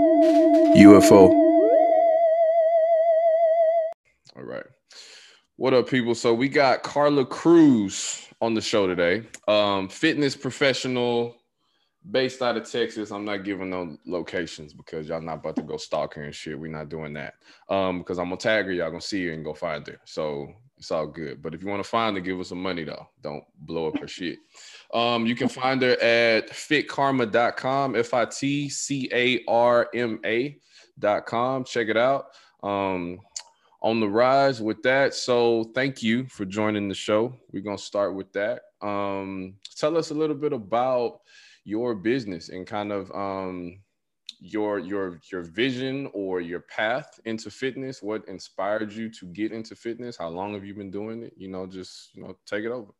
UFO. All right. What up, people? So we got Carla Cruz on the show today. Um, fitness professional based out of Texas. I'm not giving no locations because y'all not about to go stalk her and shit. We're not doing that. Um, because I'm gonna tag her, y'all gonna see her and go find her. So it's all good. But if you want to find her, give her some money though. Don't blow up her shit. Um, you can find her at fitcarma.com, F-I-T-C-A-R-M-A.com. Check it out. Um, on the rise with that. So thank you for joining the show. We're gonna start with that. Um, tell us a little bit about your business and kind of um, your your your vision or your path into fitness. What inspired you to get into fitness? How long have you been doing it? You know, just you know, take it over.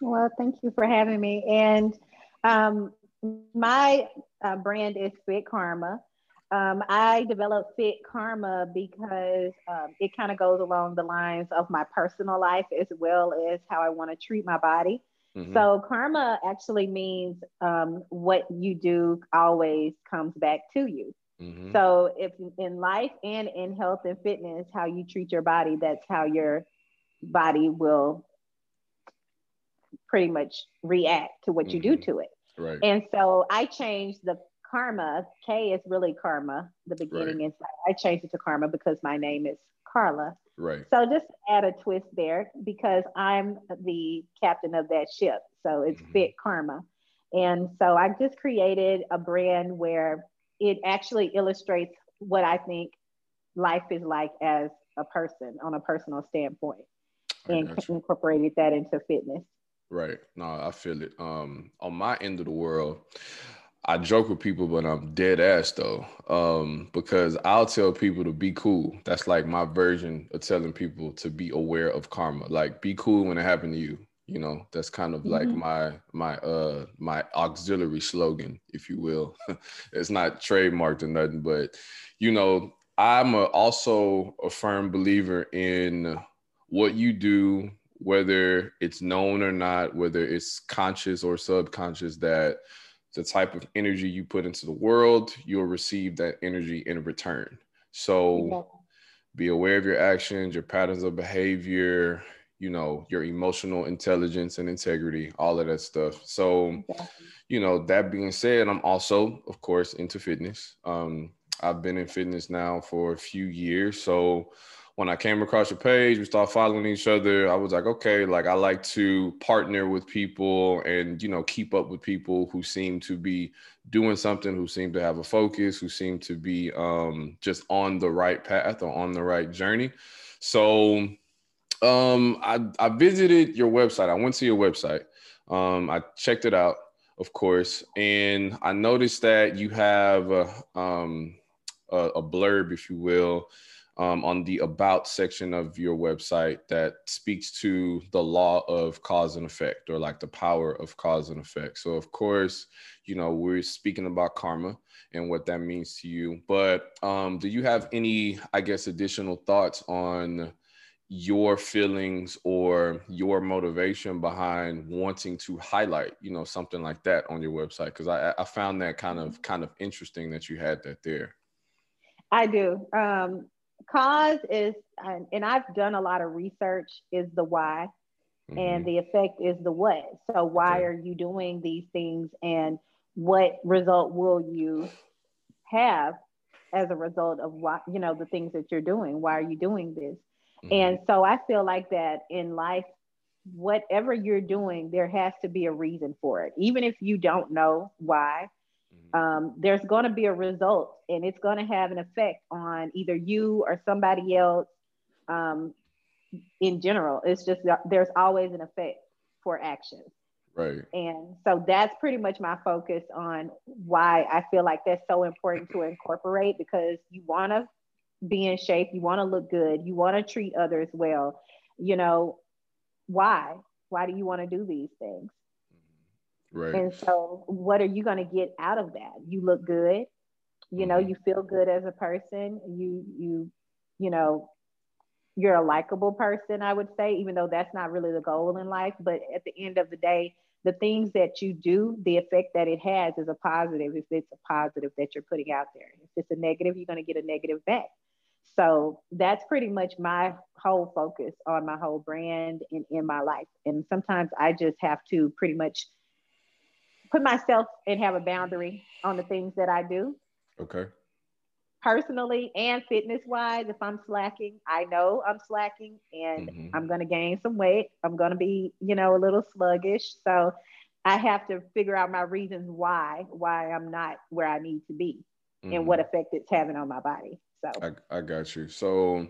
Well, thank you for having me. And um, my uh, brand is Fit Carma. Um, I developed Fit Carma because um, it kind of goes along the lines of my personal life as well as how I want to treat my body. Mm-hmm. So, karma actually means um, what you do always comes back to you. Mm-hmm. So, if in life and in health and fitness, how you treat your body, that's how your body will pretty much react to what mm-hmm. you do mm-hmm. to it. Right. And so I changed the karma. K is really karma, the beginning. Right. I changed it to Carma because my name is Carla. Right. So just add a twist there because I'm the captain of that ship. So it's mm-hmm. Fit Carma. And so I just created a brand where it actually illustrates what I think life is like as a person on a personal standpoint and incorporated that into fitness. Right. No, I feel it. Um, on my end of the world, I joke with people, but I'm dead ass though. Um, because I'll tell people to be cool. That's like my version of telling people to be aware of karma. Like be cool when it happened to you. You know, that's kind of mm-hmm. like my my uh my auxiliary slogan, if you will. it's not trademarked or nothing, but you know, I'm a, also a firm believer in what you do whether it's known or not, whether it's conscious or subconscious, that the type of energy you put into the world, you'll receive that energy in return. So be aware of your actions, your patterns of behavior, you know, your emotional intelligence and integrity, all of that stuff. So, you know, that being said, I'm also, of course, into fitness. Um, I've been in fitness now for a few years. So, when I came across your page, we started following each other. I was like, okay, like I like to partner with people and you know keep up with people who seem to be doing something, who seem to have a focus, who seem to be um, just on the right path or on the right journey. So um, I, I visited your website. I went to your website. Um, I checked it out, of course, and I noticed that you have a, um, a, a blurb, if you will um, on the about section of your website that speaks to the law of cause and effect or like the power of cause and effect. So, of course, you know, we're speaking about karma and what that means to you. But um, do you have any, I guess, additional thoughts on? your feelings or your motivation behind wanting to highlight you know something like that on your website because I, I found that kind of kind of interesting that you had that there i do um, cause is, and I've done a lot of research, is the why, mm-hmm. and the effect is the what. So, why okay. are you doing these things, and what result will you have as a result of what, you know, the things that you're doing? Why are you doing this? Mm-hmm. And so, I feel like that in life, whatever you're doing, there has to be a reason for it. Even if you don't know why, um, there's going to be a result and it's going to have an effect on either you or somebody else um, in general. It's just there's always an effect for action. Right. And so that's pretty much my focus on why I feel like that's so important to incorporate because you want to be in shape, you want to look good, you want to treat others well. You know, why? Why do you want to do these things? Right. And so, what are you going to get out of that? You look good. You know, mm-hmm. you feel good as a person. You you you know, you're a likable person. I would say, even though that's not really the goal in life. But at the end of the day, the things that you do, the effect that it has is a positive if it's a positive that you're putting out there. If it's a negative, you're going to get a negative back. So that's pretty much my whole focus on my whole brand and in my life. And sometimes I just have to pretty much put myself and have a boundary on the things that I do. Okay. Personally and fitness wise, if I'm slacking, I know I'm slacking and mm-hmm. I'm going to gain some weight. I'm going to be, you know, a little sluggish. So I have to figure out my reasons why, why I'm not where I need to be mm-hmm. and what effect it's having on my body. So I, I got you. So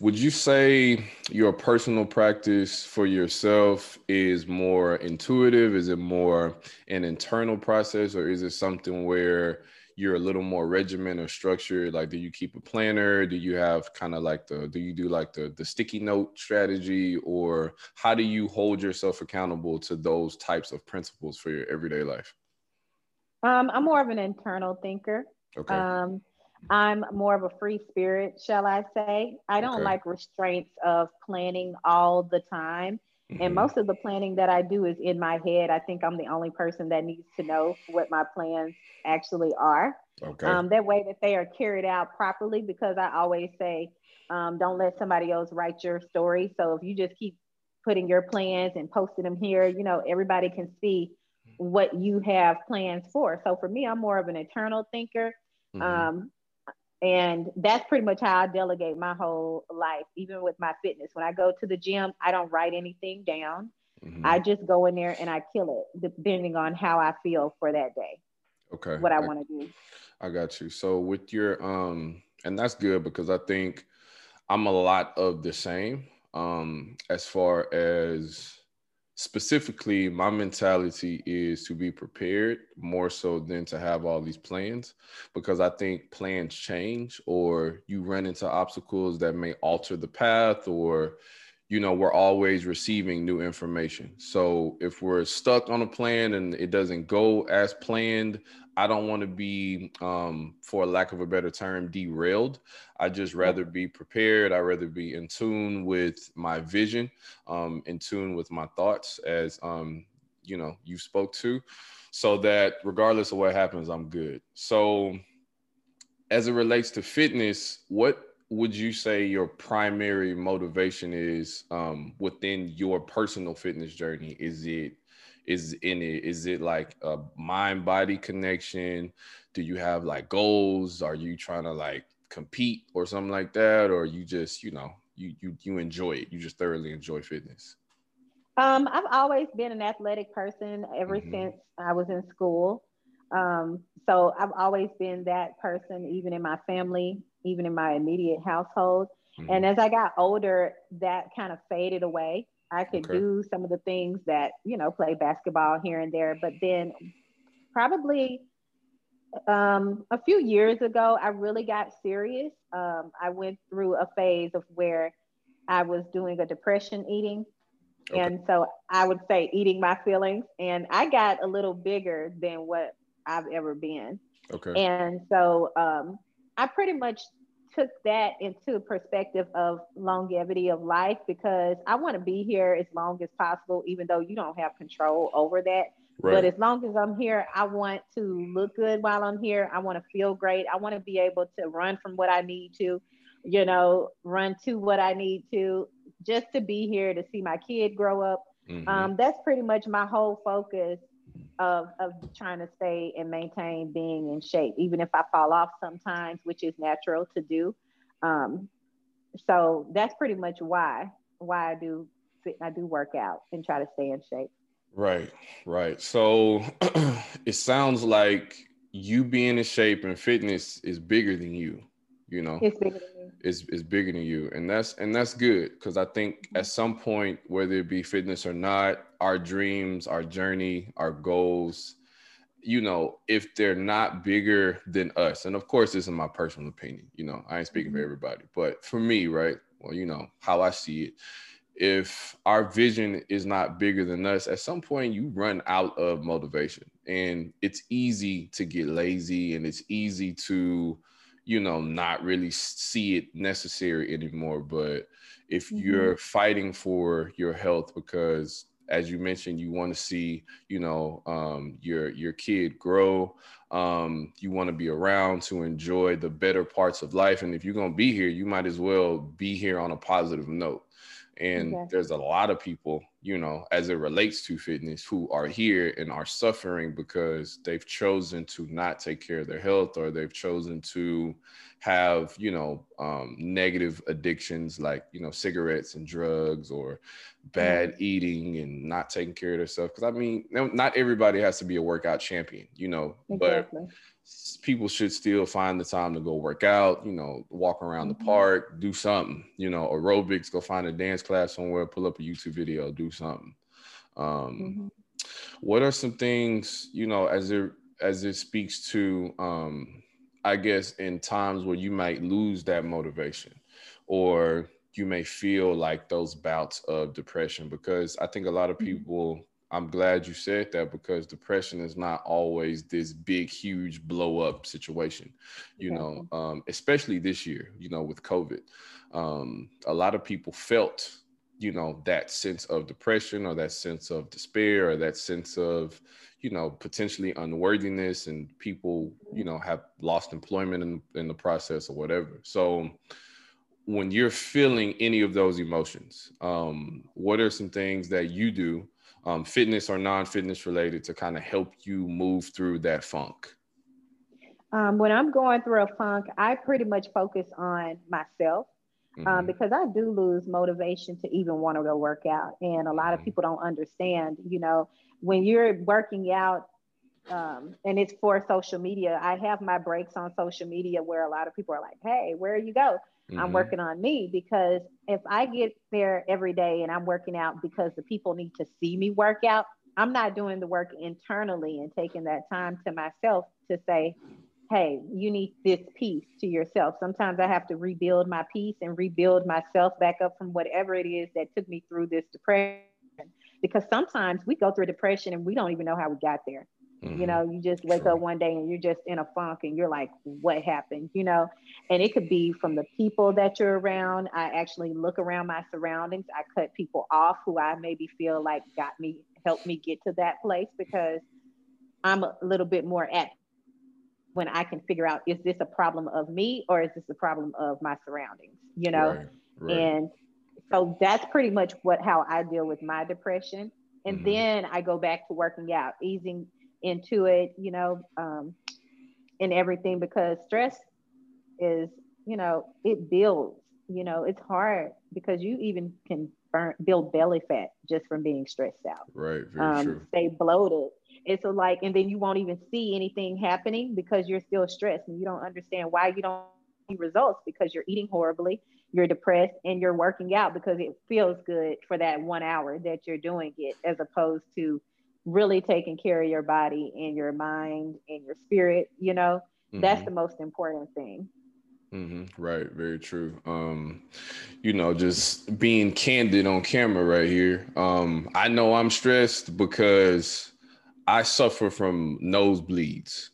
would you say your personal practice for yourself is more intuitive? Is it more an internal process, or is it something where you're a little more regimented or structured? Like, do you keep a planner? Do you have kind of like the, do you do like the, the sticky note strategy? Or how do you hold yourself accountable to those types of principles for your everyday life? Um, I'm more of an internal thinker. Okay. Um, I'm more of a free spirit, shall I say. I don't okay. like restraints of planning all the time. Mm-hmm. And most of the planning that I do is in my head. I think I'm the only person that needs to know what my plans actually are. Okay. Um, that way that they are carried out properly because I always say, um, don't let somebody else write your story. So if you just keep putting your plans and posting them here, you know, everybody can see what you have plans for. So for me, I'm more of an internal thinker. Mm-hmm. Um, and that's pretty much how I delegate my whole life, even with my fitness. When I go to the gym, I don't write anything down. Mm-hmm. I just go in there and I kill it, depending on how I feel for that day. Okay. What I, I want to do. I got you. So with your um, and that's good because I think I'm a lot of the same um as far as specifically my mentality is to be prepared more so than to have all these plans because i think plans change or you run into obstacles that may alter the path or you know we're always receiving new information. So if we're stuck on a plan and it doesn't go as planned i don't want to be um, for lack of a better term derailed. I just rather be prepared. I rather be in tune with my vision um, in tune with my thoughts as um, you know you spoke to so that regardless of what happens i'm good. So as it relates to fitness what would you say your primary motivation is um, within your personal fitness journey? Is it is in it? Is it like a mind body connection? Do you have like goals? Are you trying to like compete or something like that, or you just you know you you you enjoy it? You just thoroughly enjoy fitness. Um, I've always been an athletic person ever mm-hmm. since I was in school. Um, so I've always been that person, even in my family even in my immediate household. Mm-hmm. And as I got older, that kind of faded away. I could okay. do some of the things that, you know, play basketball here and there. But then probably um, a few years ago, I really got serious. Um, I went through a phase of where I was doing a depression eating. Okay. And so I would say eating my feelings. And I got a little bigger than what I've ever been. Okay. And so um, I pretty much took that into perspective of longevity of life because I want to be here as long as possible, even though you don't have control over that. Right. But as long as I'm here, I want to look good while I'm here. I want to feel great. I want to be able to run from what I need to, you know, run to what I need to, just to be here to see my kid grow up. Mm-hmm. Um, that's pretty much my whole focus of, of trying to stay and maintain being in shape, even if I fall off sometimes, which is natural to do. Um, so that's pretty much why why I do I do work out and try to stay in shape. Right, right. So it sounds like you being in shape and fitness is bigger than you. You know, it's bigger than you. It's, it's bigger than you, and that's and that's good because I think at some point, whether it be fitness or not, our dreams, our journey, our goals, you know, if they're not bigger than us, and of course, this is my personal opinion, you know, I ain't speaking for mm-hmm. everybody, but for me, right? Well, you know, how I see it, if our vision is not bigger than us, at some point you run out of motivation. And it's easy to get lazy and it's easy to, you know, not really see it necessary anymore. But if mm-hmm. you're fighting for your health because as you mentioned, you want to see, you know, um, your your kid grow. Um, you want to be around to enjoy the better parts of life. And if you're gonna be here, you might as well be here on a positive note. And okay. there's a lot of people, you know, as it relates to fitness, who are here and are suffering because they've chosen to not take care of their health or they've chosen to have, you know, um, negative addictions like, you know, cigarettes and drugs or bad mm-hmm. eating and not taking care of themselves. Because I mean, not everybody has to be a workout champion, you know, exactly. but people should still find the time to go work out, you know, walk around mm-hmm. the park, do something, you know, aerobics, go find a dance class somewhere, pull up a YouTube video, do something. Um, mm-hmm. What are some things, you know, as it as it speaks to, um, I guess, in times where you might lose that motivation, or you may feel like those bouts of depression, because I think a lot of mm-hmm. people I'm glad you said that because depression is not always this big, huge blow up situation, you know, um, especially this year, you know, with COVID. Um, a lot of people felt, you know, that sense of depression or that sense of despair or that sense of, you know, potentially unworthiness and people, you know, have lost employment in, in the process or whatever. So, when you're feeling any of those emotions, um, what are some things that you do um, fitness or non-fitness related to kind of help you move through that funk? Um, when I'm going through a funk, I pretty much focus on myself um, mm-hmm. because I do lose motivation to even want to go work out. And a lot mm-hmm. of people don't understand, you know, when you're working out, um, and it's for social media, I have my breaks on social media where a lot of people are like, hey, where you go? Mm-hmm. I'm working on me because if I get there every day and I'm working out because the people need to see me work out, I'm not doing the work internally and taking that time to myself to say, hey, you need this peace to yourself. Sometimes I have to rebuild my peace and rebuild myself back up from whatever it is that took me through this depression. Because sometimes we go through depression and we don't even know how we got there. Mm-hmm. You know, you just wake up one day and you're just in a funk and you're like, what happened? You know, and it could be from the people that you're around. I actually look around my surroundings. I cut people off who I maybe feel like got me, helped me get to that place because I'm a little bit more at when I can figure out is this a problem of me or is this a problem of my surroundings? You know, right, right. and so that's pretty much what how I deal with my depression. And mm-hmm. then I go back to working out, easing into it, you know, um, and everything because stress is, you know, it builds, you know, it's hard because you even can burn, build belly fat just from being stressed out. Right. Very um, true. Stay bloated. It's a like, and then you won't even see anything happening because you're still stressed and you don't understand why you don't see results because you're eating horribly, you're depressed, and you're working out because it feels good for that one hour that you're doing it, as opposed to really taking care of your body and your mind and your spirit, you know, mm-hmm. that's the most important thing. Mm-hmm. Right, very true. Um, you know, just being candid on camera right here. Um, I know I'm stressed because I suffer from nosebleeds.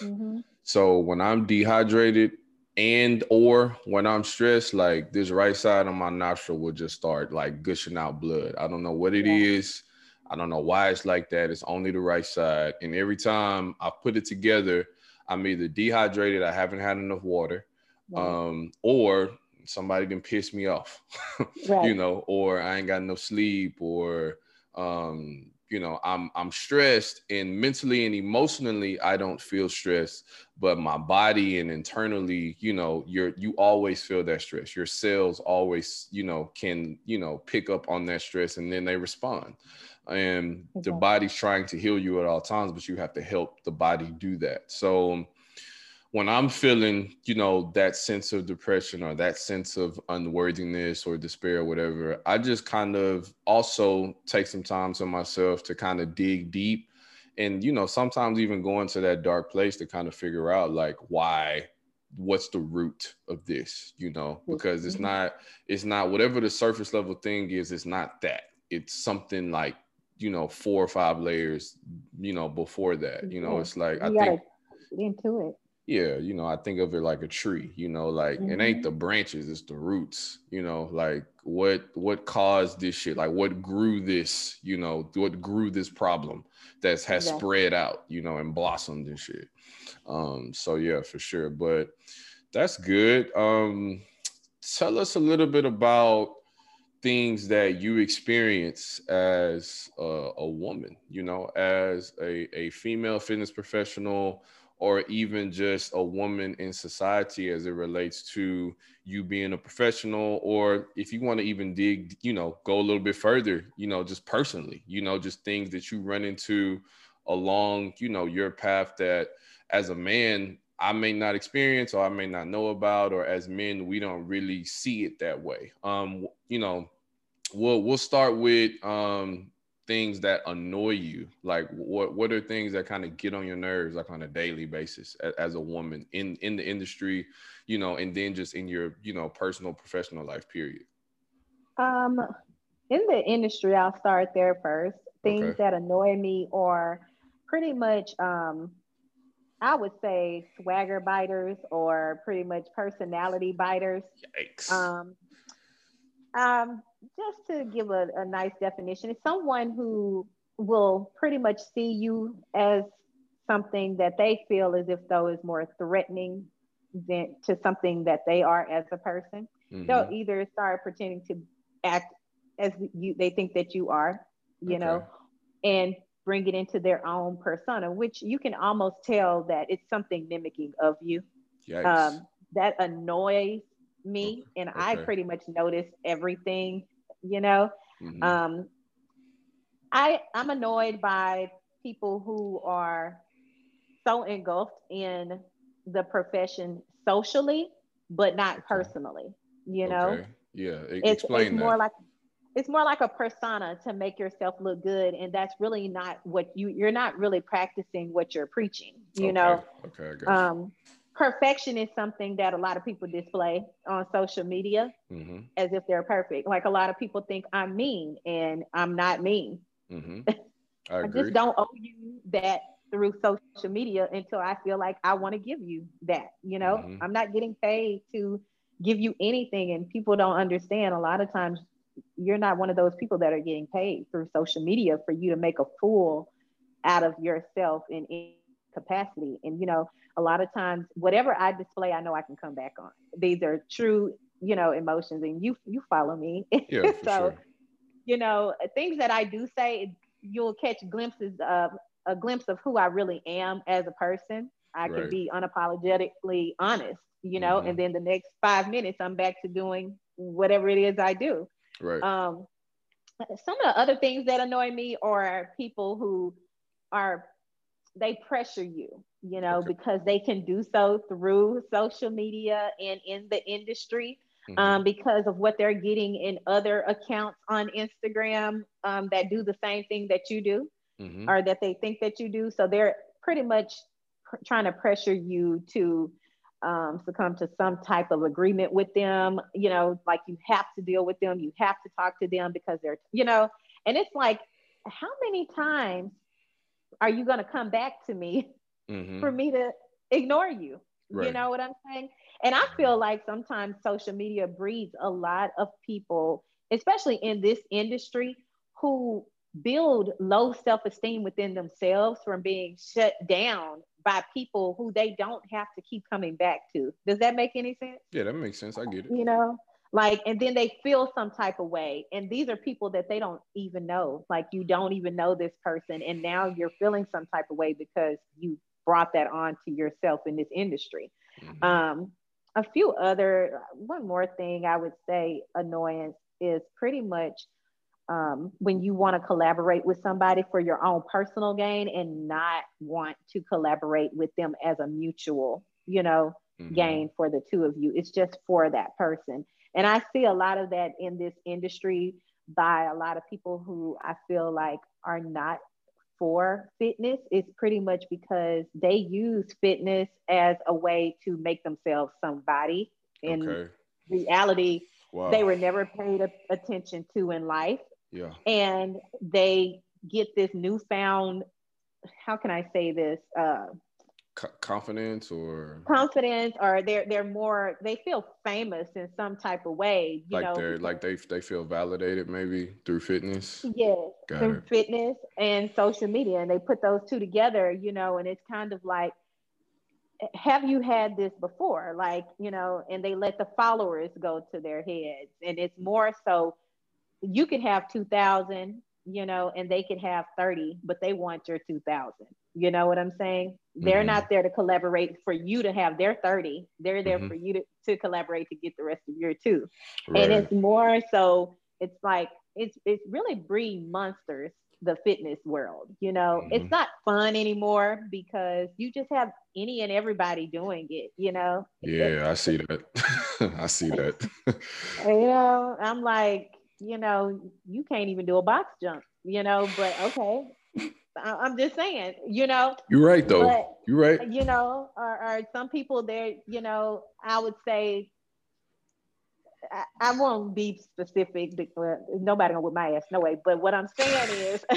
Mm-hmm. so when I'm dehydrated and or when I'm stressed, like this right side of my nostril will just start like gushing out blood. I don't know what it yeah. is. I don't know why it's like that. It's only the right side. And every time I put it together, I'm either dehydrated, I haven't had enough water, right. um, or somebody can piss me off, right. you know, or I ain't got no sleep, or um, you know, I'm I'm stressed and mentally and emotionally I don't feel stressed, but my body and internally, you know, you're you always feel that stress. Your cells always, you know, can, you know, pick up on that stress and then they respond and exactly. the body's trying to heal you at all times but you have to help the body do that so when i'm feeling you know that sense of depression or that sense of unworthiness or despair or whatever i just kind of also take some time to myself to kind of dig deep and you know sometimes even go into that dark place to kind of figure out like why what's the root of this you know? Because it's mm-hmm. not it's not whatever the surface level thing is it's not that. It's something like you know four or five layers you know before that you know? it's like i think into it yeah, you know, I think of it like a tree, you know, like mm-hmm. it ain't mm-hmm. the branches, it's the roots, you know, like what what caused this shit, like what grew this, you know, what grew this problem that has yeah. spread out, you know, and blossomed and shit. Um, so yeah, for sure. But that's good. Um, tell us a little bit about things that you experience as a, a woman, you know, as a, a female fitness professional or even just a woman in society as it relates to you being a professional or if you want to even dig you know go a little bit further you know just personally you know just things that you run into along you know your path that as a man i may not experience or i may not know about or as men we don't really see it that way. Um you know we'll we'll start with um things that annoy you? Like what what are things that kind of get on your nerves like on a daily basis as, as, a woman in in the industry, you know, and then just in your, you know, personal professional life period? Um in the industry, I'll start there first. Things okay. that annoy me are pretty much um I would say swagger biters or pretty much personality biters. Yikes. Um, um, just to give a, a nice definition, it's someone who will pretty much see you as something that they feel as if though is more threatening than to something that they are as a person. Mm-hmm. They'll either start pretending to act as you they think that you are, you okay. know, and bring it into their own persona, which you can almost tell that it's something mimicking of you. Um, that annoys me, and okay. I pretty much notice everything you know mm-hmm. um i i'm annoyed by people who are so engulfed in the profession socially but not okay. personally you know okay. yeah it's, it's more like it's more like a persona to make yourself look good and that's really not what you you're not really practicing what you're preaching you okay. know okay um perfection is something that a lot of people display on social media mm-hmm. as if they're perfect. Like a lot of people think I'm mean and I'm not mean. Mm-hmm. I, I just don't owe you that through social media until I feel like I want to give you that. You know, mm-hmm. I'm not getting paid to give you anything, and people don't understand. A lot of times, you're not one of those people that are getting paid through social media for you to make a fool out of yourself in capacity. And you know, a lot of times whatever I display, I know I can come back on. These are true, you know, emotions and you you follow me. Yeah, so sure. you know, things that I do say, you'll catch glimpses of a glimpse of who I really am as a person. I right. can be unapologetically honest, you know, mm-hmm. and then the next five minutes I'm back to doing whatever it is I do. Right. Um, some of the other things that annoy me are people who are they pressure you you know, okay. because they can do so through social media and in the industry. Mm-hmm. Um, because of what they're getting in other accounts on Instagram um, that do the same thing that you do mm-hmm. or that they think that you do. So they're pretty much pr- trying to pressure you to um, succumb to some type of agreement with them. You know, like you have to deal with them, you have to talk to them because they're, you know, and it's like, how many times are you going to come back to me mm-hmm. for me to ignore you. Right. You know what I'm saying? And I feel like sometimes social media breeds a lot of people, especially in this industry, who build low self esteem within themselves from being shut down by people who they don't have to keep coming back to. Does that make any sense? Yeah, that makes sense. I get it. You know, like, and then they feel some type of way. And these are people that they don't even know. Like, you don't even know this person. And now you're feeling some type of way because you brought that on to yourself in this industry. Mm-hmm. Um, a few other, one more thing I would say annoyance is pretty much um, when you want to collaborate with somebody for your own personal gain and not want to collaborate with them as a mutual, you know, mm-hmm. gain for the two of you. It's just for that person. And I see a lot of that in this industry by a lot of people who I feel like are not for fitness is pretty much because they use fitness as a way to make themselves somebody. In okay. reality, wow. they were never paid a- attention to in life. Yeah. And they get this newfound, how can I say this? Uh, confidence or? Confidence or they're they're more they feel famous in some type of way you like know? they're like they they feel validated maybe through fitness? Yes Got through it. fitness and social media and they put those two together you know and it's kind of like have you had this before? Like you know and they let the followers go to their heads and it's more so you could have 2000 you know and they could have 30 but they want your 2000 you know what i'm saying mm-hmm. they're not there to collaborate for you to have their 30 they're there mm-hmm. for you to, to collaborate to get the rest of your two right. and it's more so it's like it's it's really breed monsters the fitness world. You know, mm-hmm. it's not fun anymore because you just have any and everybody doing it, you know? Yeah, I see that. I see that. you know, I'm like, you know, you can't even do a box jump, you know, but okay. I'm just saying, you know. You're right, though. But, You're right. You know, or, or some people there, you know, I would say I, I won't be specific. Because nobody gonna whip my ass, no way. But what I'm saying is,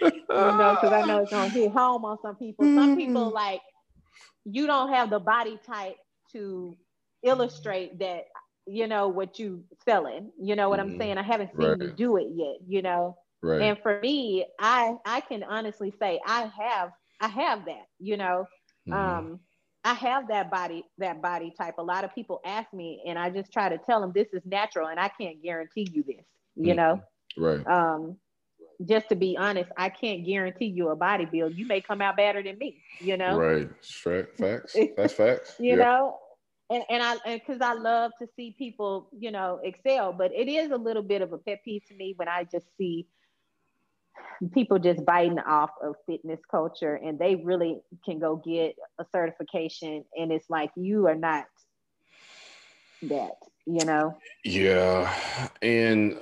you know, because I know it's gonna hit home on some people. Some people mm. like you don't have the body type to illustrate that. You know what you selling. You know what mm-hmm. I'm saying. I haven't seen right. you do it yet. You know. Right. And for me, I I can honestly say I have I have that. You know. Mm-hmm. Um I have that body, that body type. A lot of people ask me, and I just try to tell them this is natural, and I can't guarantee you this. You know, right? Um, just to be honest, I can't guarantee you a body build. You may come out better than me. You know, right? Facts. That's facts. you know, and and I and because I love to see people, you know, excel, but it is a little bit of a pet peeve to me when I just see people just biting off of fitness culture and they really can go get a certification and it's like you are not that you know? Yeah and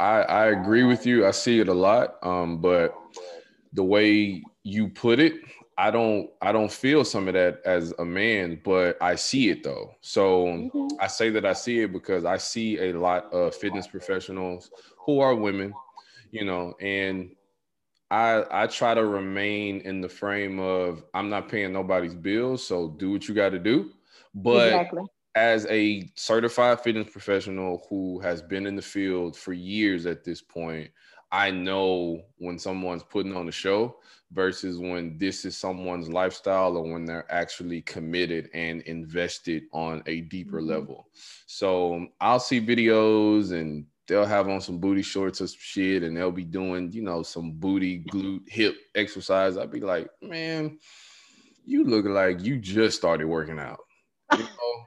i i agree with you. I see it a lot um but the way you put it i don't i don't feel some of that as a man but i see it though. So mm-hmm. i say that i see it because i see a lot of fitness professionals who are women you know and I I try to remain in the frame of I'm not paying nobody's bills, so do what you got to do. But exactly. as a certified fitness professional who has been in the field for years at this point, I know when someone's putting on a show versus when this is someone's lifestyle or when they're actually committed and invested on a deeper mm-hmm. level. So I'll see videos and they'll have on some booty shorts or some shit and they'll be doing, you know, some booty glute hip exercise. I'd be like, man, you look like you just started working out. You know?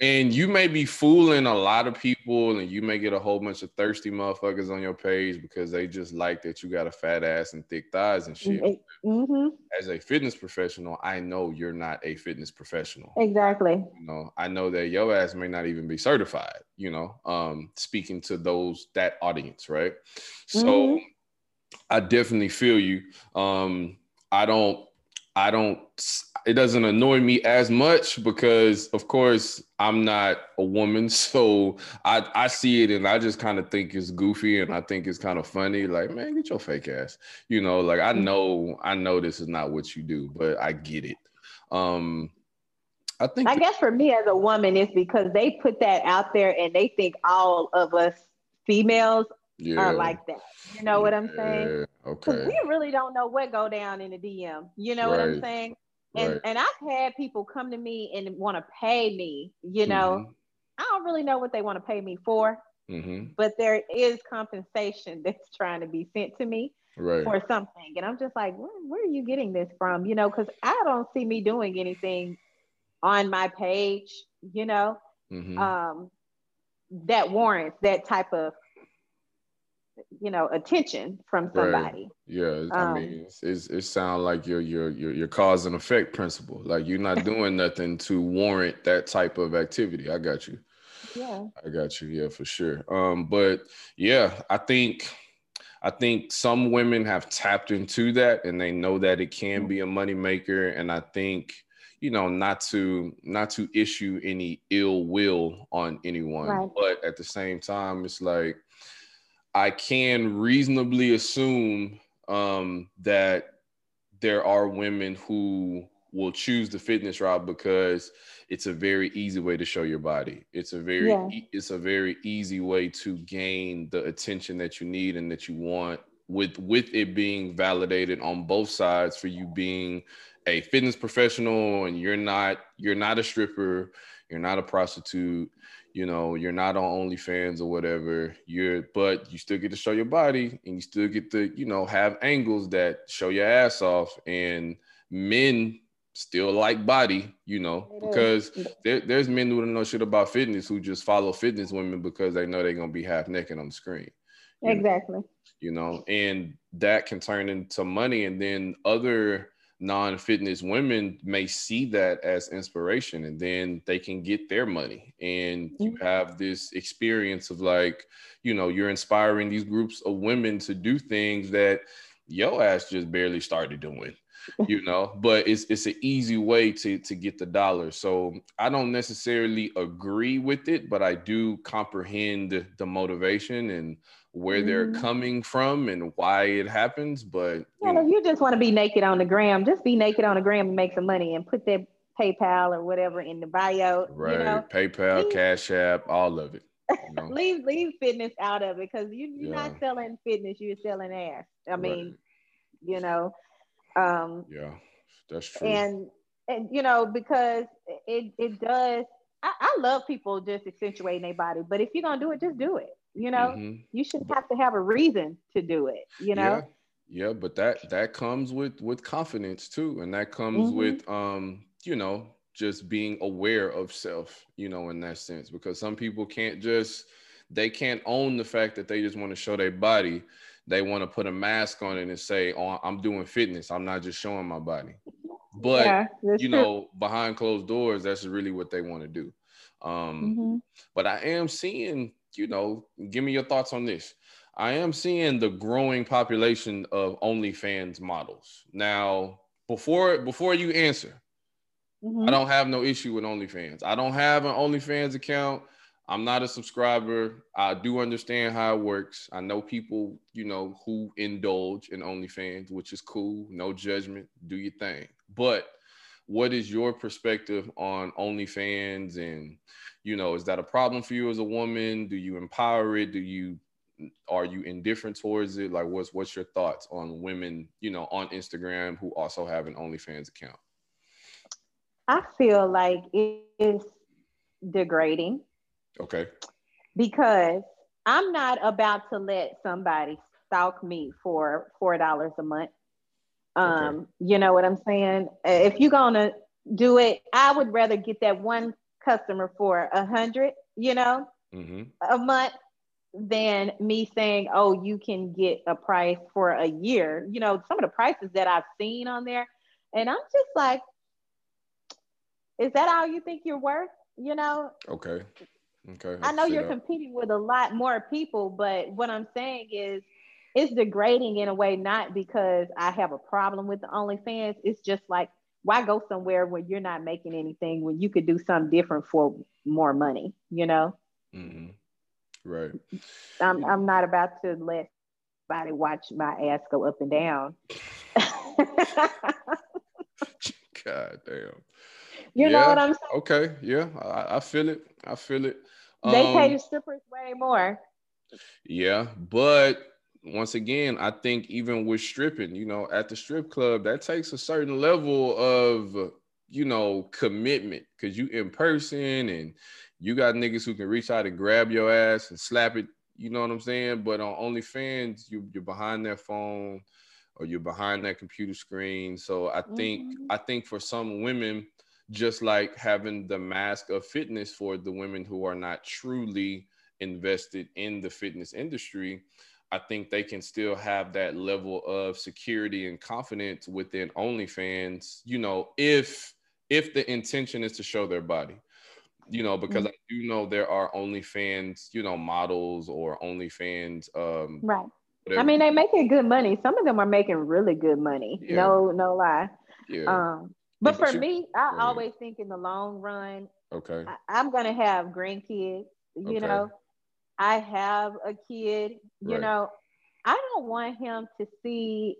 And you may be fooling a lot of people, and you may get a whole bunch of thirsty motherfuckers on your page because they just like that you got a fat ass and thick thighs and shit. Mm-hmm. As a fitness professional, I know you're not a fitness professional. Exactly. You know, I know that your ass may not even be certified. You know, um, speaking to those that audience, right? So, mm-hmm. I definitely feel you. Um, I don't I don't it doesn't annoy me as much because of course I'm not a woman so I I see it and I just kind of think it's goofy and I think it's kind of funny like man get your fake ass you know like I mm-hmm. know I know this is not what you do but I get it um I think I guess for me as a woman it's because they put that out there and they think all of us females yeah. are like that. You know what I'm saying? Okay. We really don't know what go down in the DM. You know right. what I'm saying? And right. and I've had people come to me and want to pay me. You know, mm-hmm. I don't really know what they want to pay me for, mm-hmm. but there is compensation that's trying to be sent to me right. for something, and I'm just like, where, where are you getting this from? You know, because I don't see me doing anything on my page. You know, mm-hmm. um, that warrants that type of you know attention from somebody. Right. yeah i um, mean it's, it's, it sounds like your your your your cause and effect principle. Like you're not doing nothing to warrant that type of activity. I got you. Yeah. I got you. Yeah for sure. Um but yeah i think i think some women have tapped into that and they know that it can be a moneymaker. And i think you know not to not to issue any ill will on anyone right. but at the same time it's like I can reasonably assume um, that there are women who will choose the fitness route because it's a very easy way to show your body. It's a very yeah. it's a very easy way to gain the attention that you need and that you want with with it being validated on both sides for you being a fitness professional and you're not you're not a stripper, you're not a prostitute, you know, you're not on OnlyFans or whatever. You're but you still get to show your body and you still get to, you know, have angles that show your ass off and men still like body, you know, because there, there's men who don't know shit about fitness who just follow fitness women because they know they're gonna be half naked on the screen. Exactly. Know? You know, and that can turn into money, and then other non-fitness women may see that as inspiration and then they can get their money. And you mm-hmm. have this experience of like you know you're inspiring these groups of women to do things that your ass just barely started doing you know? But it's it's an easy way to to get the dollar. So i don't necessarily agree with it but i do comprehend the motivation and where mm-hmm. they're coming from and why it happens. But you, yeah, know. you just want to be naked on the gram, just be naked on the gram and make some money and put that PayPal or whatever in the bio. Right. You know? PayPal, leave, Cash App, all of it. You know? leave leave fitness out of it because you, you're yeah. not selling fitness, you're selling ass. I mean, right. you know. Um, yeah, that's true. And and you know, because it it does I, I love people just accentuating their body, but if you're gonna do it, just do it. You know, mm-hmm. you shouldn't have to have a reason to do it. You know. Yeah. yeah, but that that comes with with confidence too, and that comes mm-hmm. with um, you know, just being aware of self. You know, in that sense, because some people can't just they can't own the fact that they just want to show their body. They want to put a mask on it and say, "Oh, I'm doing fitness. I'm not just showing my body." But yeah, you know, true. behind closed doors, that's really what they want to do. Um, mm-hmm. But I am seeing you know, give me your thoughts on this. I am seeing the growing population of OnlyFans models. Now, before before you answer, mm-hmm. I don't have no issue with OnlyFans. I don't have an OnlyFans account. I'm not a subscriber. I do understand how it works. I know people, you know, who indulge in OnlyFans, which is cool. No judgment. Do your thing. But what is your perspective on OnlyFans and you know is that a problem for you as a woman? Do you empower it? Do you are you indifferent towards it? Like what's what's your thoughts on women you know on instagram who also have an onlyfans account? I feel like it is degrading. Okay. Because i'm not about to let somebody stalk me for four dollars a month. Um okay. you know what i'm saying? If you're gonna do it i would rather get that one customer for a hundred, you know, mm-hmm. a month than me saying, oh, you can get a price for a year. You know, some of the prices that I've seen on there. And I'm just like, is that all you think you're worth? You know? Okay. Okay. I know you're competing with a lot more people, but what I'm saying is it's degrading in a way, not because I have a problem with the OnlyFans. It's just like why go somewhere where you're not making anything when you could do something different for more money, you know? Mm-hmm. Right. I'm, I'm not about to let somebody watch my ass go up and down. God damn. You yeah. know what I'm saying? Okay. Yeah. I, I feel it. I feel it. They um, pay the strippers way more. Yeah. But once again, I think even with stripping, you know, at the strip club, that takes a certain level of, you know, commitment because you in person and you got niggas who can reach out and grab your ass and slap it. You know what I'm saying? But on OnlyFans, you, you're behind that phone or you're behind that computer screen. So I think mm-hmm. I think for some women, just like having the mask of fitness for the women who are not truly invested in the fitness industry, I think they can still have that level of security and confidence within OnlyFans, you know, if if the intention is to show their body. You know, because mm-hmm. I do know there are OnlyFans, you know, models or OnlyFans um right. Whatever. I mean, they making good money. Some of them are making really good money. Yeah. No, no lie. Yeah. Um, but for you, me, I always think in the long run, okay, I, am gonna have grandkids. You okay. know, I have a kid, you right. know, I don't want him to see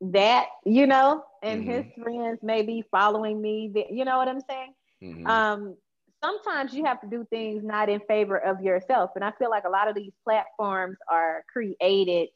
that, you know, and mm-hmm. his friends may be following me. You know what I'm saying? Mm-hmm. Um, sometimes you have to do things not in favor of yourself. And I feel like a lot of these platforms are created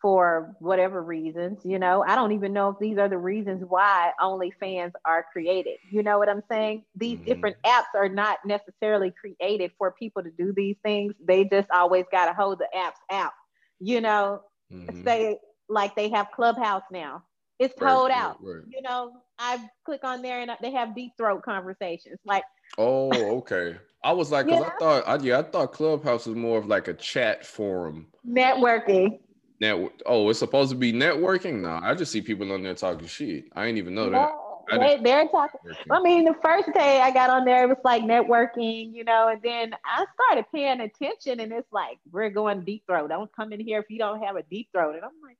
for whatever reasons, you know. I don't even know if these are the reasons why OnlyFans are created. You know what I'm saying? These mm-hmm. different apps are not necessarily created for people to do these things. They just always got to hold the apps out, you know. Mm-hmm. Say like they have Clubhouse now. It's told right, out. Right, right. You know, I click on there and they have deep throat conversations. Like, oh, okay. I was like, because I thought, I, yeah, I thought Clubhouse was more of like a chat forum, networking. Net. Oh, it's supposed to be networking. No, I just see people on there talking shit. I didn't even know that. They, they're talking. I mean, the first day I got on there, it was like networking, you know, and then I started paying attention, and it's like we're going deep throat. Don't come in here if you don't have a deep throat. And I'm like,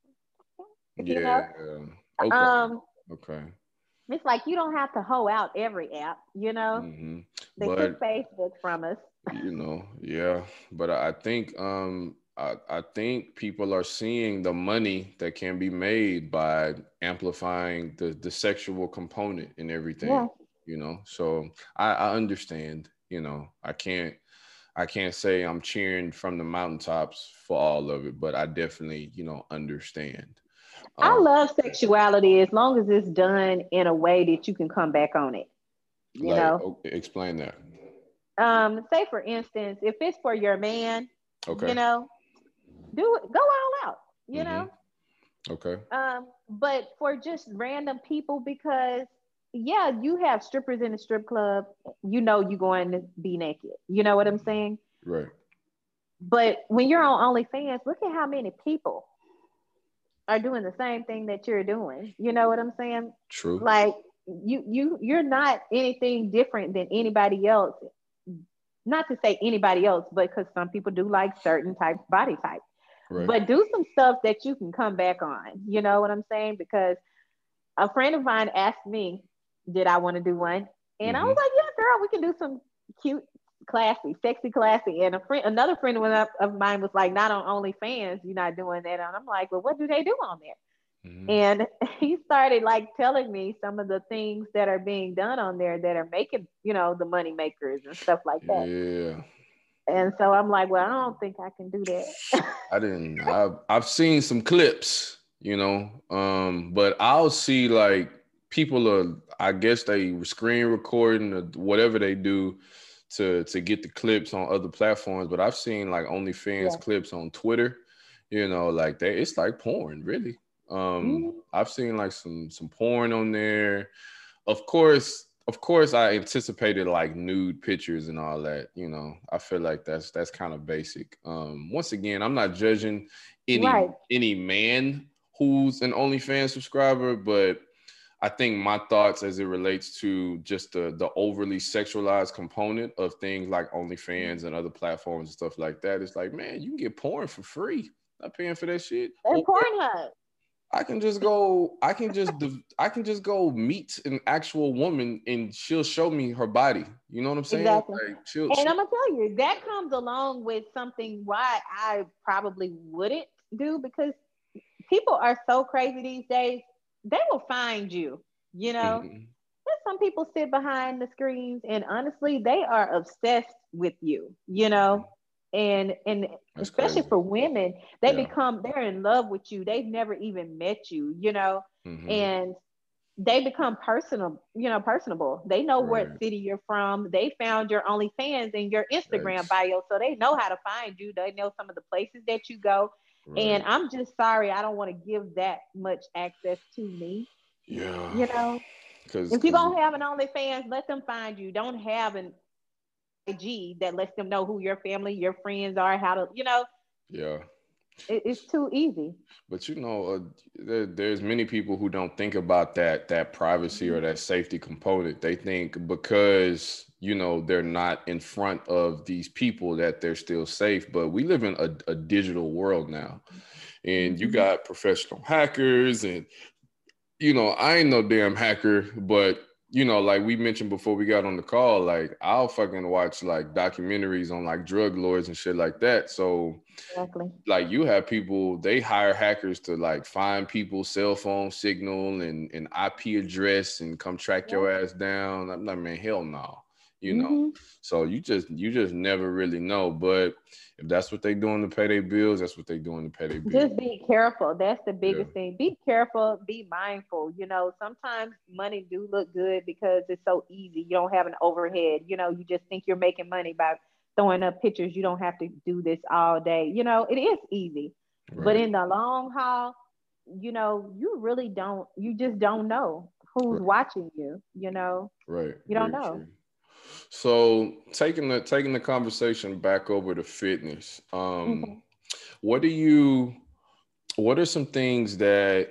you yeah. Know? Okay. Um, okay. It's like you don't have to hoe out every app, you know. Mm-hmm. They but, took Facebook from us. you know, yeah, but I think um I, I think people are seeing the money that can be made by amplifying the the sexual component in everything. Yeah. You know, so I, I understand. You know, I can't I can't say I'm cheering from the mountaintops for all of it, but I definitely you know understand. I um, love sexuality as long as it's done in a way that you can come back on it. You like, know, okay, explain that. Um, say for instance, if it's for your man, okay, you know, do it, go all out, you mm-hmm. know. Okay. Um, but for just random people, because yeah, you have strippers in a strip club, you know you're going to be naked. You know what I'm saying? Right. But when you're on OnlyFans, look at how many people are doing the same thing that you're doing. You know what I'm saying? True. Like you you you're not anything different than anybody else. Not to say anybody else, but because some people do like certain types body type. Right. But do some stuff that you can come back on. You know what I'm saying? Because a friend of mine asked me, did I want to do one? And mm-hmm. I was like, yeah, girl, we can do some cute classy, sexy, classy. And a friend, another friend of mine was like, not on OnlyFans, you're not doing that. And I'm like, well, what do they do on there? Mm-hmm. And he started like telling me some of the things that are being done on there that are making, you know, the money makers and stuff like that. Yeah. And so I'm like, well, I don't think I can do that. I didn't. I've I've seen some clips, you know, um, but I'll see like people are. I guess they screen recording or whatever they do to to get the clips on other platforms, but I've seen like OnlyFans yeah. clips on Twitter. You know, like they it's like porn, really. Um, mm-hmm. I've seen like some some porn on there. Of course, of course, I anticipated like nude pictures and all that. You know, I feel like that's that's kind of basic. Um, once again, I'm not judging any right. any man who's an OnlyFans subscriber, but I think my thoughts as it relates to just the the overly sexualized component of things like OnlyFans and other platforms and stuff like that. It's like, man, you can get porn for free. Not paying for that shit. And Pornhub. I can just go. I can just. I can just go meet an actual woman, and she'll show me her body. You know what I'm saying? Exactly. Like, she'll, and she'll, I'm gonna tell you that comes along with something why I probably wouldn't do because people are so crazy these days they will find you, you know. Mm-hmm. Some people sit behind the screens and honestly, they are obsessed with you, you know. And and That's especially crazy. for women, they yeah. become they're in love with you. They've never even met you, you know. Mm-hmm. And they become personal, you know, personable. They know right. what city you're from. They found your OnlyFans and your Instagram right. bio, so they know how to find you. They know some of the places that you go. Right. And I'm just sorry, I don't want to give that much access to me. Yeah. You know, because if you don't have an OnlyFans, let them find you. Don't have an IG that lets them know who your family, your friends are, how to, you know. Yeah. It, it's too easy. But you know, uh, there, there's many people who don't think about that that privacy or mm-hmm. that safety component. They think because you know they're not in front of these people that they're still safe but we live in a, a digital world now and you mm-hmm. got professional hackers and you know i ain't no damn hacker but you know, like we mentioned before we got on the call, like I'll fucking watch like documentaries on like drug lords and shit like that. So exactly. like you have people, they hire hackers to like find people's cell phone signal and, and IP address and come track yeah. your ass down. I'm like, man, hell no you know. Mm-hmm. So you just you just never really know. But if that's what they're doing to pay their bills, that's what they're doing to pay their bills. Just be careful. That's the biggest yeah. thing. Be careful, be mindful. You know, sometimes money do look good because it's so easy. You don't have an overhead. You know, you just think you're making money by throwing up pictures. You don't have to do this all day. You know, it is easy. Right. But in the long haul, you know, you really don't, you just don't know who's right. watching you, you know. Right. You don't Very know. True. So taking the taking the conversation back over to fitness, um, mm-hmm. what do you? What are some things that?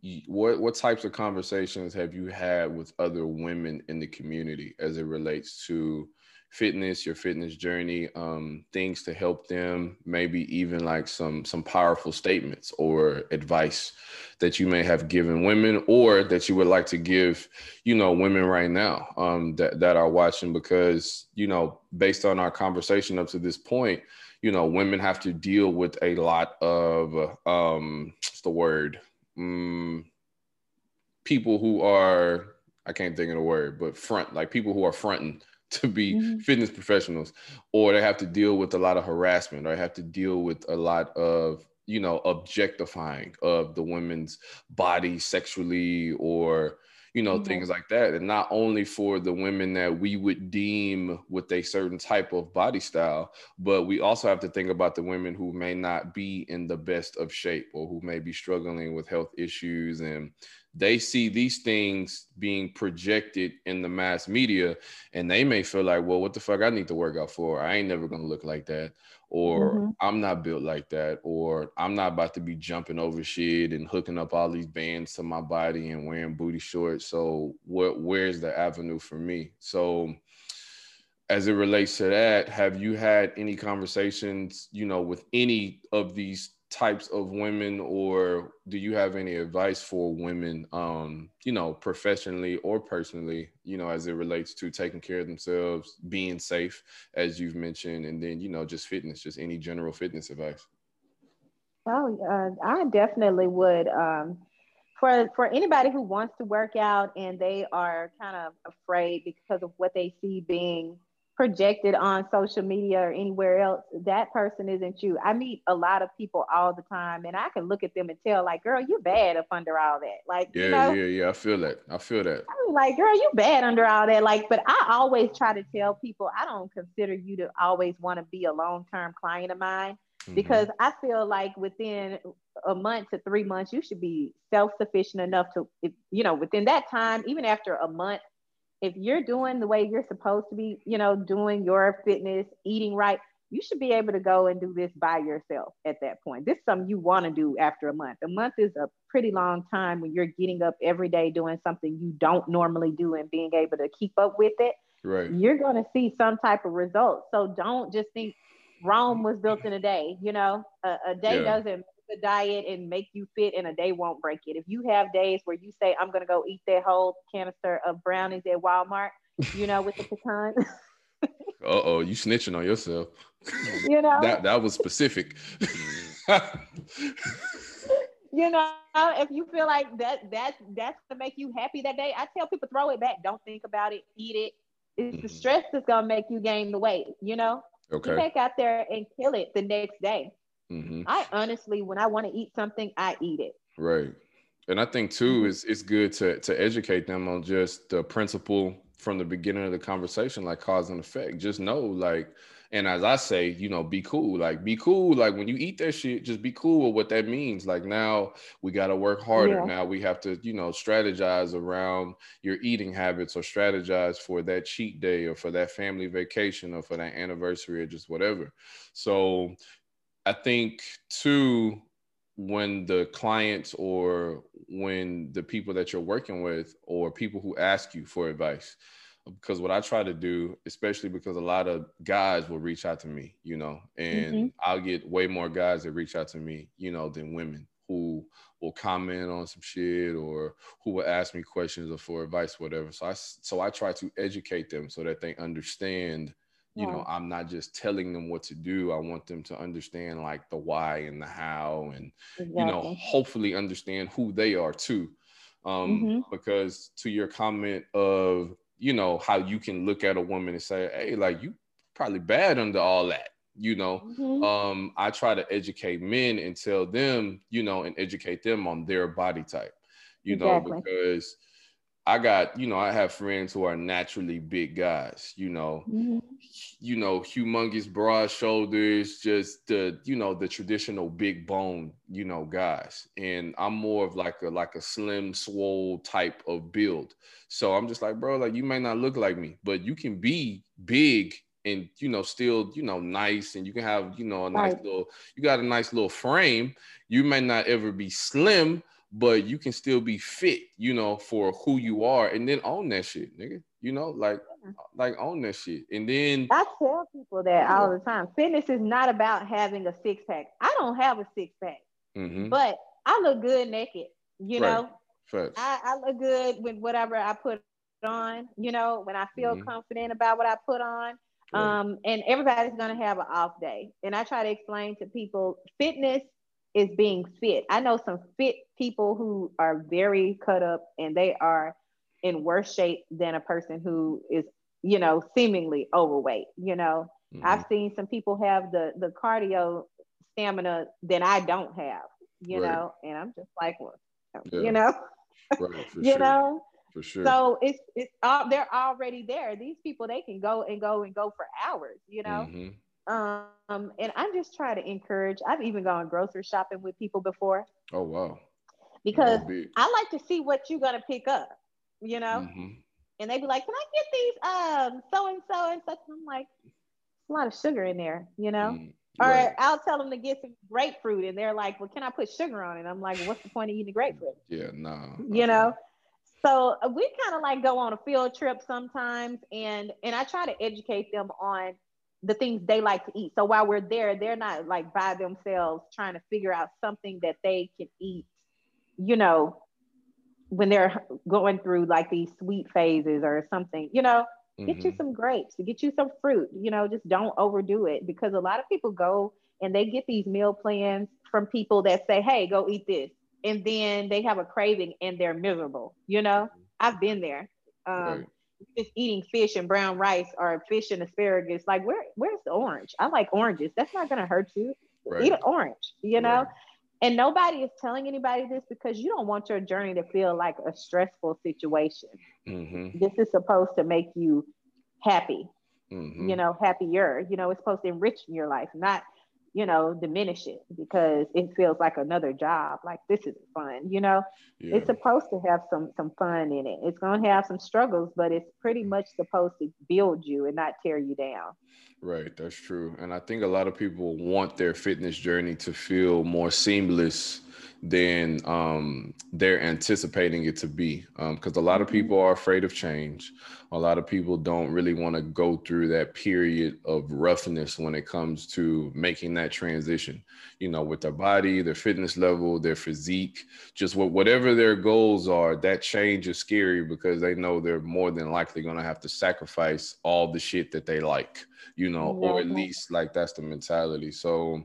You, what what types of conversations have you had with other women in the community as it relates to fitness, your fitness journey, um, things to help them, maybe even like some some powerful statements or advice that you may have given women or that you would like to give, you know, women right now um, that that are watching because you know, based on our conversation up to this point, you know, women have to deal with a lot of um, what's the word? Mm, people who are I can't think of the word, but front like people who are fronting to be mm-hmm. fitness professionals or they have to deal with a lot of harassment or have to deal with a lot of you know objectifying of the women's body sexually or you know mm-hmm. things like that and not only for the women that we would deem with a certain type of body style but we also have to think about the women who may not be in the best of shape or who may be struggling with health issues and they see these things being projected in the mass media and they may feel like well what the fuck i need to work out for? I ain't never gonna look like that or mm-hmm. i'm not built like that or i'm not about to be jumping over shit and hooking up all these bands to my body and wearing booty shorts. So what where's the avenue for me? So as it relates to that have you had any conversations you know with any of these types of women or do you have any advice for women um you know professionally or personally you know as it relates to taking care of themselves being safe as you've mentioned and then you know just fitness just any general fitness advice? Oh uh, i definitely would um for for anybody who wants to work out and they are kind of afraid because of what they see being projected on social media or anywhere else, that person isn't you. I meet a lot of people all the time and I can look at them and tell, like, girl, you bad up under all that. Like, yeah, you know? yeah, yeah. I feel that. I feel that. I'm like, girl, you bad under all that. Like, but I always try to tell people I don't consider you to always want to be a long-term client of mine mm-hmm. because I feel like within a month to three months, you should be self-sufficient enough to, you know, within that time, even after a month, if you're doing the way you're supposed to be, you know, doing your fitness, eating right, you should be able to go and do this by yourself at that point. This is something you want to do after a month. A month is a pretty long time when you're getting up every day doing something you don't normally do and being able to keep up with it. Right. You're going to see some type of results. So don't just think Rome was built in a day. You know, a, a day yeah. doesn't the diet and make you fit and a day won't break it. If you have days where you say, I'm going to go eat that whole canister of brownies at Walmart, you know, with the pecan. uh oh, you snitching on yourself. You know, that, that was specific. you know, if you feel like that, that that's gonna make you happy that day, I tell people throw it back. Don't think about it. Eat it. It's mm-hmm. the stress that's gonna make you gain the weight. You know, okay. Get back out there and kill it the next day. Mm-hmm. I honestly, when I want to eat something, I eat it. Right. And I think too, mm-hmm. it's it's good to to educate them on just the principle from the beginning of the conversation, like cause and effect. Just know, like, and as I say, you know, be cool. Like, be cool. Like when you eat that shit, just be cool with what that means. Like now we got to work harder. Yeah. Now we have to, you know, strategize around your eating habits or strategize for that cheat day or for that family vacation or for that anniversary or just whatever. So I think too, when the clients or when the people that you're working with or people who ask you for advice, because what I try to do, especially because a lot of guys will reach out to me, you know, and mm-hmm. I'll get way more guys that reach out to me, you know, than women who will comment on some shit or who will ask me questions or for advice, whatever. So I so I try to educate them so that they understand. You yeah. know, I'm not just telling them what to do. I want them to understand like the why and the how, and exactly. you know, hopefully understand who they are too. Um, mm-hmm. Because to your comment of you know how you can look at a woman and say, "Hey, like you probably bad under all that." you know mm-hmm. um i try to educate men and tell them you know and educate them on their body type you exactly. know because i got you know i have friends who are naturally big guys you know mm-hmm. you know humongous broad shoulders just the you know the traditional big bone you know guys and i'm more of like a like a slim swole type of build so i'm just like bro like you may not look like me but you can be big and you know still you know nice and you can have you know a nice right. little you got a nice little frame you may not ever be slim but you can still be fit you know for who you are and then own that shit nigga. You know like like own that shit. And then i tell people that all the time fitness is not about having a six-pack i don't have a six-pack mm-hmm. but i look good naked you right. know? I, I look good with whatever i put on you know when i feel mm-hmm. confident about what i put on. Um, and everybody's going to have an off day. And I try to explain to people fitness is being fit. I know some fit people who are very cut up and they are in worse shape than a person who is, you know, seemingly overweight. You know, mm-hmm. I've seen some people have the the cardio stamina that I don't have, you right. know, and I'm just like, well, yeah. you know, right, you sure. know, for sure. So it's it's all they're already there. These people they can go and go and go for hours, you know. Mm-hmm. Um, and I'm just trying to encourage. I've even gone grocery shopping with people before. Oh wow! Because I like to see what you're gonna pick up, you know. Mm-hmm. And they'd be like, "Can I get these um so and so and such?" I'm like, "A lot of sugar in there, you know." Mm, right. Or I'll tell them to get some grapefruit, and they're like, "Well, can I put sugar on it?" I'm like, "What's the point of eating grapefruit?" Yeah, no. You know. So uh, we kind of like go on a field trip sometimes, and and I try to educate them on the things they like to eat. So while we're there, they're not like by themselves trying to figure out something that they can eat, you know, when they're going through like these sweet phases or something, you know, mm-hmm. get you mm-hmm. some grapes, get you some fruit, you know, just don't overdo it because a lot of people go and they get these meal plans from people that say, hey, go eat this and then they have a craving and they're miserable. You know, I've been there. Um, right. Just eating fish and brown rice or fish and asparagus. Like, where where's the orange? I like oranges. That's not gonna hurt you. Right. Eat an orange. You know. Right. And nobody is telling anybody this because you don't want your journey to feel like a stressful situation. Mm-hmm. This is supposed to make you happy, mm-hmm. you know, happier. You know, it's supposed to enrich your life, not you know, diminish it because it feels like another job. Like this isn't fun, you know. Yeah. It's supposed to have some some fun in it. It's gonna have some struggles, but it's pretty mm-hmm. much supposed to build you and not tear you down. Right, that's true. And I think a lot of people want their fitness journey to feel more seamless than um, they're anticipating it to be. Because um, a lot of mm-hmm. people are afraid of change. A lot of people don't really want to go through that period of roughness when it comes to making that transition, you know, with their body, their fitness level, their physique, just what, whatever their goals are, that change is scary because they know they're more than likely going to have to sacrifice all the shit that they like, you know, or at least like that's the mentality. So,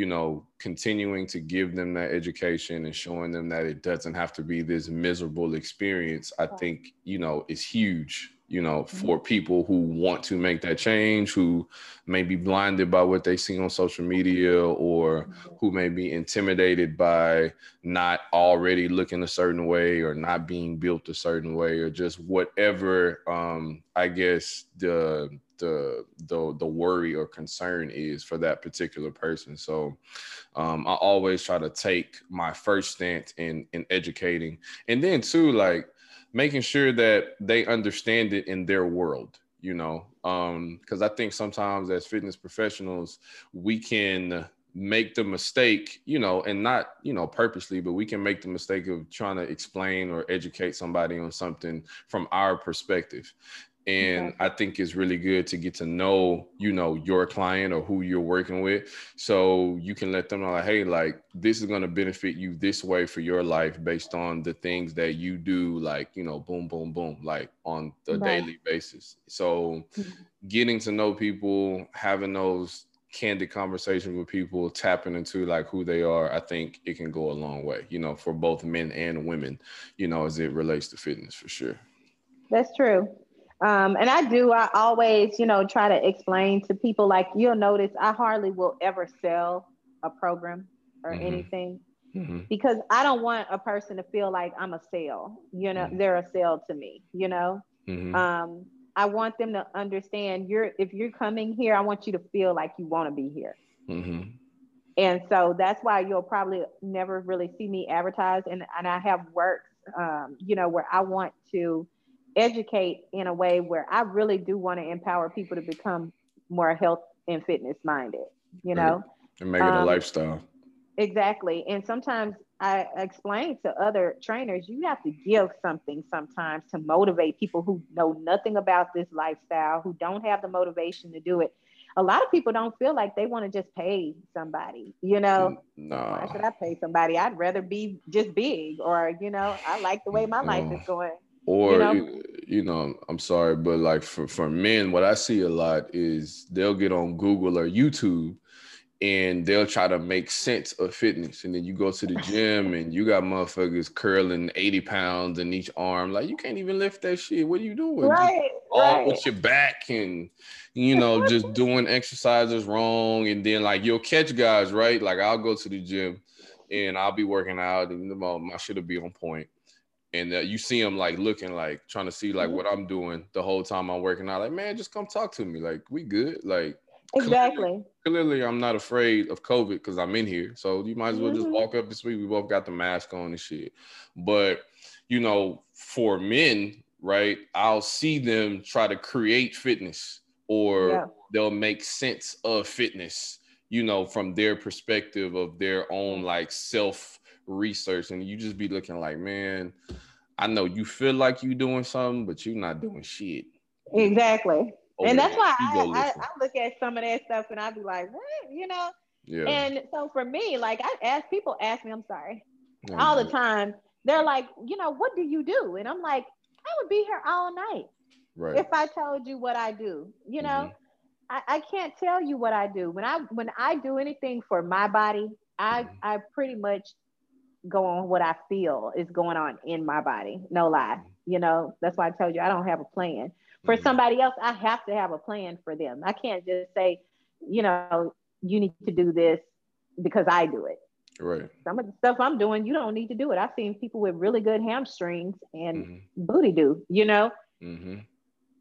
you know, continuing to give them that education and showing them that it doesn't have to be this miserable experience, I think, you know, is huge, you know, mm-hmm. for people who want to make that change, who may be blinded by what they see on social media or mm-hmm. who may be intimidated by not already looking a certain way or not being built a certain way or just whatever um I guess the the the the worry or concern is for that particular person. So um, I always try to take my first stance in in educating, and then too like making sure that they understand it in their world. You know, because um, I think sometimes as fitness professionals we can make the mistake, you know, and not, you know, purposely, but we can make the mistake of trying to explain or educate somebody on something from our perspective. And i think it's really good to get to know you know your client or who you're working with. So you can let them know like hey like this is going to benefit you this way for your life based on the things that you do like you know boom boom boom like on the right. daily basis. So mm-hmm. getting to know people having those candid conversations with people tapping into like who they are i think it can go a long way you know for both men and women you know as it relates to fitness for sure. That's true um, and I do, I always, you know, try to explain to people like you'll notice I hardly will ever sell a program or mm-hmm. anything mm-hmm. because I don't want a person to feel like I'm a sale, you know, mm-hmm. they're a sale to me, you know. Mm-hmm. Um, I want them to understand you're if you're coming here, I want you to feel like you want to be here. Mm-hmm. And so that's why you'll probably never really see me advertise. And, and I have works, um, you know, where I want to educate in a way where I really do want to empower people to become more health and fitness minded, you know, and make it um, a lifestyle. Exactly. And sometimes I explain to other trainers, you have to give something sometimes to motivate people who know nothing about this lifestyle, who don't have the motivation to do it. A lot of people don't feel like they want to just pay somebody, you know. No. Why should I pay somebody? I'd rather be just big or, you know, I like the way my life is going or you know? you know, i'm sorry but like for, for men what i see a lot is they'll get on google or youtube and they'll try to make sense of fitness. And then you go to the gym and you got motherfuckers curling 80 pounds in each arm. Like you can't even lift that shit. What are you doing? Right, all right. with your back and you know just doing exercises wrong. And then like you'll catch guys right? Like i'll go to the gym and i'll be working out and my shit will be on point and uh, you see him like looking like trying to see like mm-hmm. what I'm doing the whole time I'm working out. Like, man, just come talk to me. Like, we good. Like, exactly. Clearly, clearly I'm not afraid of COVID because I'm in here. So you might as well mm-hmm. just walk up this week. We both got the mask on and shit. But you know, for men, right? I'll see them try to create fitness or yeah. they'll make sense of fitness. You know, from their perspective of their own like self research and you just be looking like, man, I know you feel like you doing something, but you're not doing shit. Exactly. and that's why I, I, I, look at some of that stuff and I'd be like, what? You know? Yeah. And so for me, like I ask people ask me, I'm sorry, mm-hmm. all the time. They're like, you know, what do you do? And I'm like, I would be here all night right. if I told you what I do. You know, mm-hmm. I, I can't tell you what I do. When I when I do anything for my body, I mm-hmm. I pretty much go on what I feel is going on in my body. No lie. Mm-hmm. You know, that's why I told you I don't have a plan. For mm-hmm. somebody else, I have to have a plan for them. I can't just say, you know, you need to do this because I do it. Right. Some of the stuff I'm doing, you don't need to do it. I've seen people with really good hamstrings and mm-hmm. booty do, you know? Mm-hmm.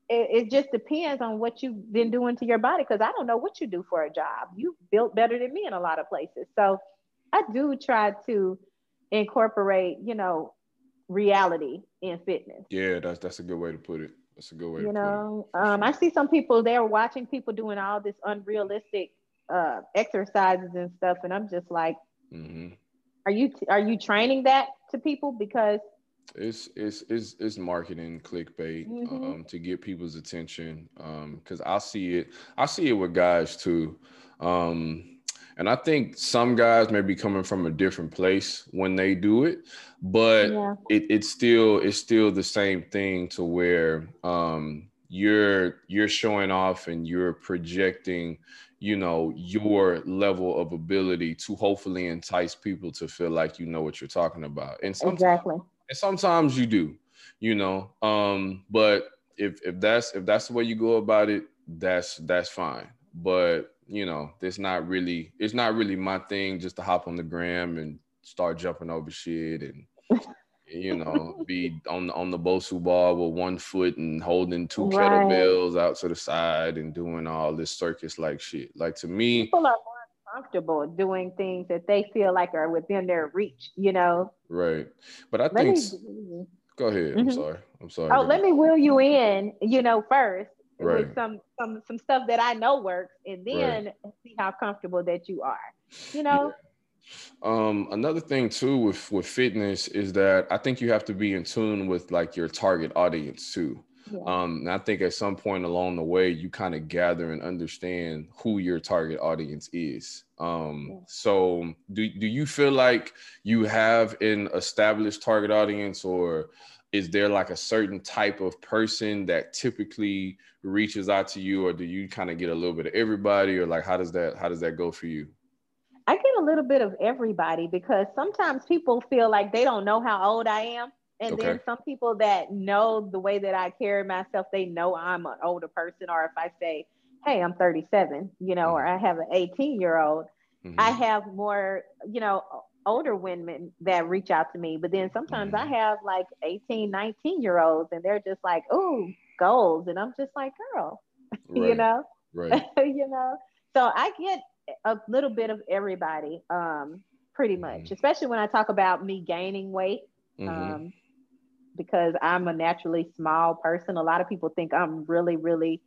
It, it, just depends on what you've been doing to your body because I don't know what you do for a job. You built better than me in a lot of places. So I do try to incorporate, you know, reality in fitness. Yeah, that's that's a good way to put it. That's a good way. You know, um, I see some people they're watching people doing all this unrealistic uh, exercises and stuff, and I'm just like, mm-hmm. are you are you training that to people because it's it's it's, it's marketing clickbait mm-hmm. um, to get people's attention because um, I see it I see it with guys too. Um, and I think some guys may be coming from a different place when they do it, but yeah. it, it's still it's still the same thing to where um, you're you're showing off and you're projecting, you know, your level of ability to hopefully entice people to feel like you know what you're talking about. And sometimes, exactly. And sometimes you do, you know. Um, but if if that's if that's the way you go about it, that's that's fine. But you know, it's not really it's not really my thing just to hop on the gram and start jumping over shit and you know be on on the Bosu ball with one foot and holding two right. kettlebells out to the side and doing all this circus like shit. Like to me, people are more comfortable doing things that they feel like are within their reach. You know. Right, but I let think. Me, go ahead. Mm-hmm. I'm sorry. I'm sorry. Oh, let me wheel you in. You know, first right. with some some some stuff that I know works, and then right. see how comfortable that you are. You know. Yeah. Um, another thing too with with fitness is that I think you have to be in tune with like your target audience too. Yeah. Um, and I think at some point along the way, you kind of gather and understand who your target audience is. Um, yeah. So, do, do you feel like you have an established target audience, or is there like a certain type of person that typically reaches out to you, or do you kind of get a little bit of everybody, or like how does that how does that go for you? I get a little bit of everybody because sometimes people feel like they don't know how old I am. And okay. then some people that know the way that I carry myself, they know I'm an older person. Or if I say, hey, I'm 37, you know, mm-hmm. or I have an 18 year old, mm-hmm. I have more, you know, older women that reach out to me. But then sometimes mm-hmm. I have like 18, 19 year olds and they're just like, oh, goals. And I'm just like, girl, right. you know, right. you know, so I get a little bit of everybody, um, pretty much, mm-hmm. especially when I talk about me gaining weight. Mm-hmm. Um, because I'm a naturally small person. A lot of people think I'm really, really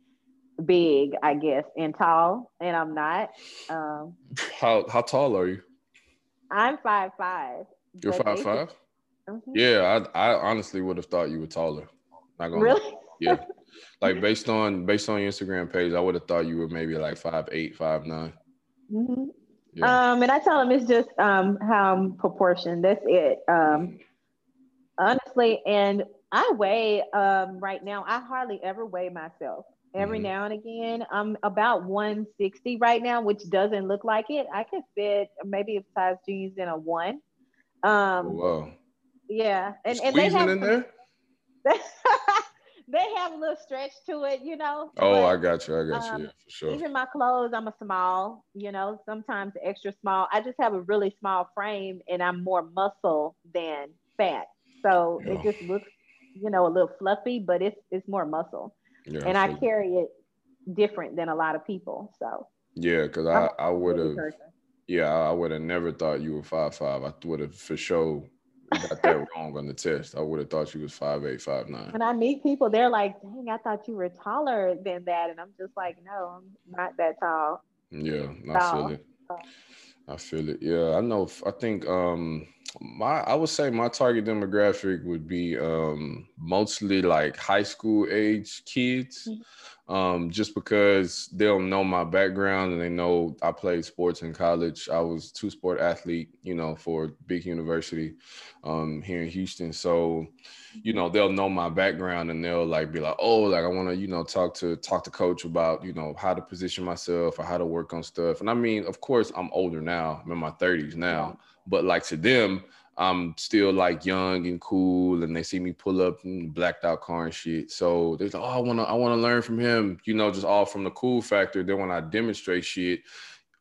big, I guess, and tall, and I'm not. Um, how how tall are you? I'm five five. You're five five. Mm-hmm. Yeah, I I honestly would have thought you were taller. Not gonna really? Yeah. like based on based on your Instagram page, I would have thought you were maybe like five eight, five nine. Mm-hmm. Yeah. Um, and I tell them it's just um, how I'm proportioned. That's it. Um, honestly, and I weigh um, right now. I hardly ever weigh myself. Every mm-hmm. now and again, I'm about 160 right now, which doesn't look like it. I can fit maybe a size jeans in a one. Um, oh, wow. Yeah, and, and they have in there. they have a little stretch to it, you know. Oh, but, I got you. I got um, you. Yeah, for sure. Even my clothes, I'm a small, you know, sometimes extra small. I just have a really small frame and I'm more muscle than fat. So yeah. it just looks, you know, a little fluffy, but it's it's more muscle. Yeah, and I, I carry it different than a lot of people. So yeah, because I, I would have yeah, I would have never thought you were five five. I would have for sure got that wrong on the test. I would have thought you was five eight, five nine. When I meet people, they're like, "Dang, I thought you were taller than that," and I'm just like, "No, I'm not that tall." Yeah, I feel it. I feel it. Yeah, I know. I think um my I would say my target demographic would be um mostly like high school age kids. Mm-hmm um, just because they'll know my background and they know I played sports in college. I was two sport athlete, you know, for big university um, here in Houston. So, you know, they'll know my background and they'll like be like, oh, like I want to, you know, talk to talk to coach about, you know, how to position myself or how to work on stuff. And I mean, of course, I'm older now. I'm in my 30s now, but like to them, I'm still like young and cool, and they see me pull up in blacked out car and shit. So they're like, "Oh, I wanna, I wanna learn from him," you know, just all from the cool factor. Then when I demonstrate shit,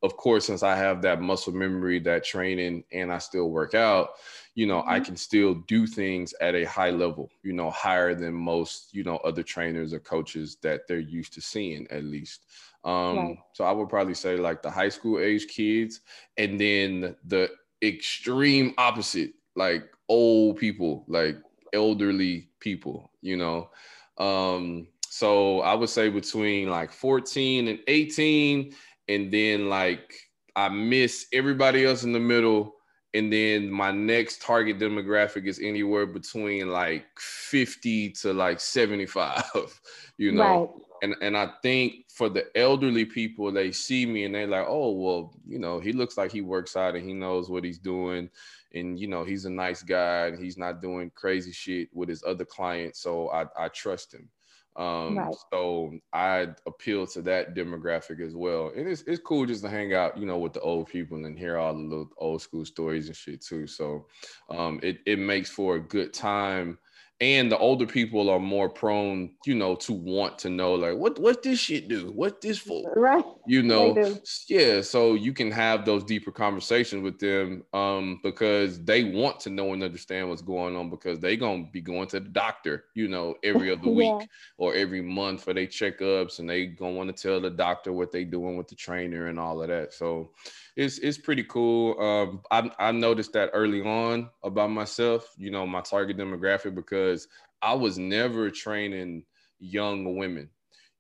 of course, since I have that muscle memory, that training, and I still work out, you know, mm-hmm. I can still do things at a high level, you know, higher than most, you know, other trainers or coaches that they're used to seeing at least. Um, right. So I would probably say like the high school age kids, and then the extreme opposite, like old people, like elderly people, you know. Um, so I would say between like 14 and 18, and then like I miss everybody else in the middle. And then my next target demographic is anywhere between like 50 to like 75, you know. Right. And and I think for the elderly people, they see me and they're like, oh, well, you know, he looks like he works out and he knows what he's doing. And, you know, he's a nice guy and he's not doing crazy shit with his other clients. So I, I trust him. Um, right. So I appeal to that demographic as well. And it's, it's cool just to hang out, you know, with the old people and hear all the little old school stories and shit too. So um, it, it makes for a good time and the older people are more prone, you know, to want to know like what what this shit do, what this for, right? You know, yeah. So you can have those deeper conversations with them, um, because they want to know and understand what's going on because they gonna be going to the doctor, you know, every other yeah. week or every month for their checkups, and they gonna want to tell the doctor what they doing with the trainer and all of that. So it's it's pretty cool. Um, I I noticed that early on about myself, you know, my target demographic because I was never training young women.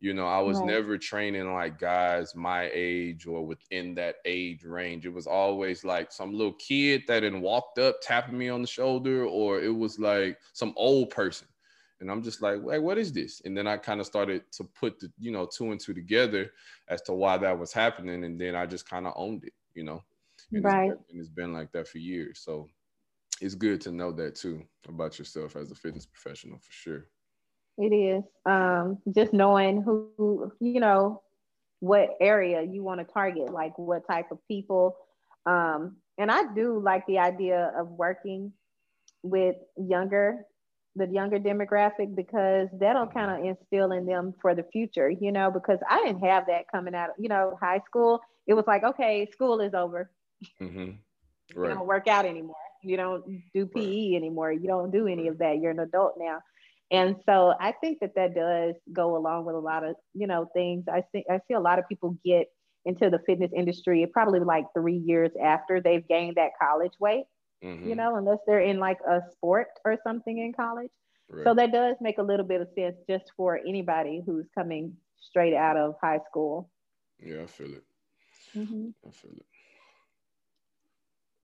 You know, I was right. never training like guys my age or within that age range. It was always like some little kid that had walked up tapping me on the shoulder, or it was like some old person. And I'm just like, hey, what is this? And then I kind of started to put the, you know, two and two together as to why that was happening. And then I just kind of owned it, you know. And right. It's, and it's been like that for years. So it's good to know that too about yourself as a fitness professional for sure. It is. Um, just knowing who, you know, what area you want to target, like what type of people. Um, and I do like the idea of working with younger, the younger demographic, because that'll kind of instill in them for the future, you know, because I didn't have that coming out of, you know, high school. It was like, okay, school is over. Mm-hmm. Right. You don't work out anymore. You don't do PE right. anymore. You don't do any of that. You're an adult now. And so I think that that does go along with a lot of, you know, things. I think I see a lot of people get into the fitness industry probably like three years after they've gained that college weight, mm-hmm. you know, unless they're in like a sport or something in college. Right. So that does make a little bit of sense just for anybody who's coming straight out of high school. Yeah, I feel it. Mm-hmm. I feel it.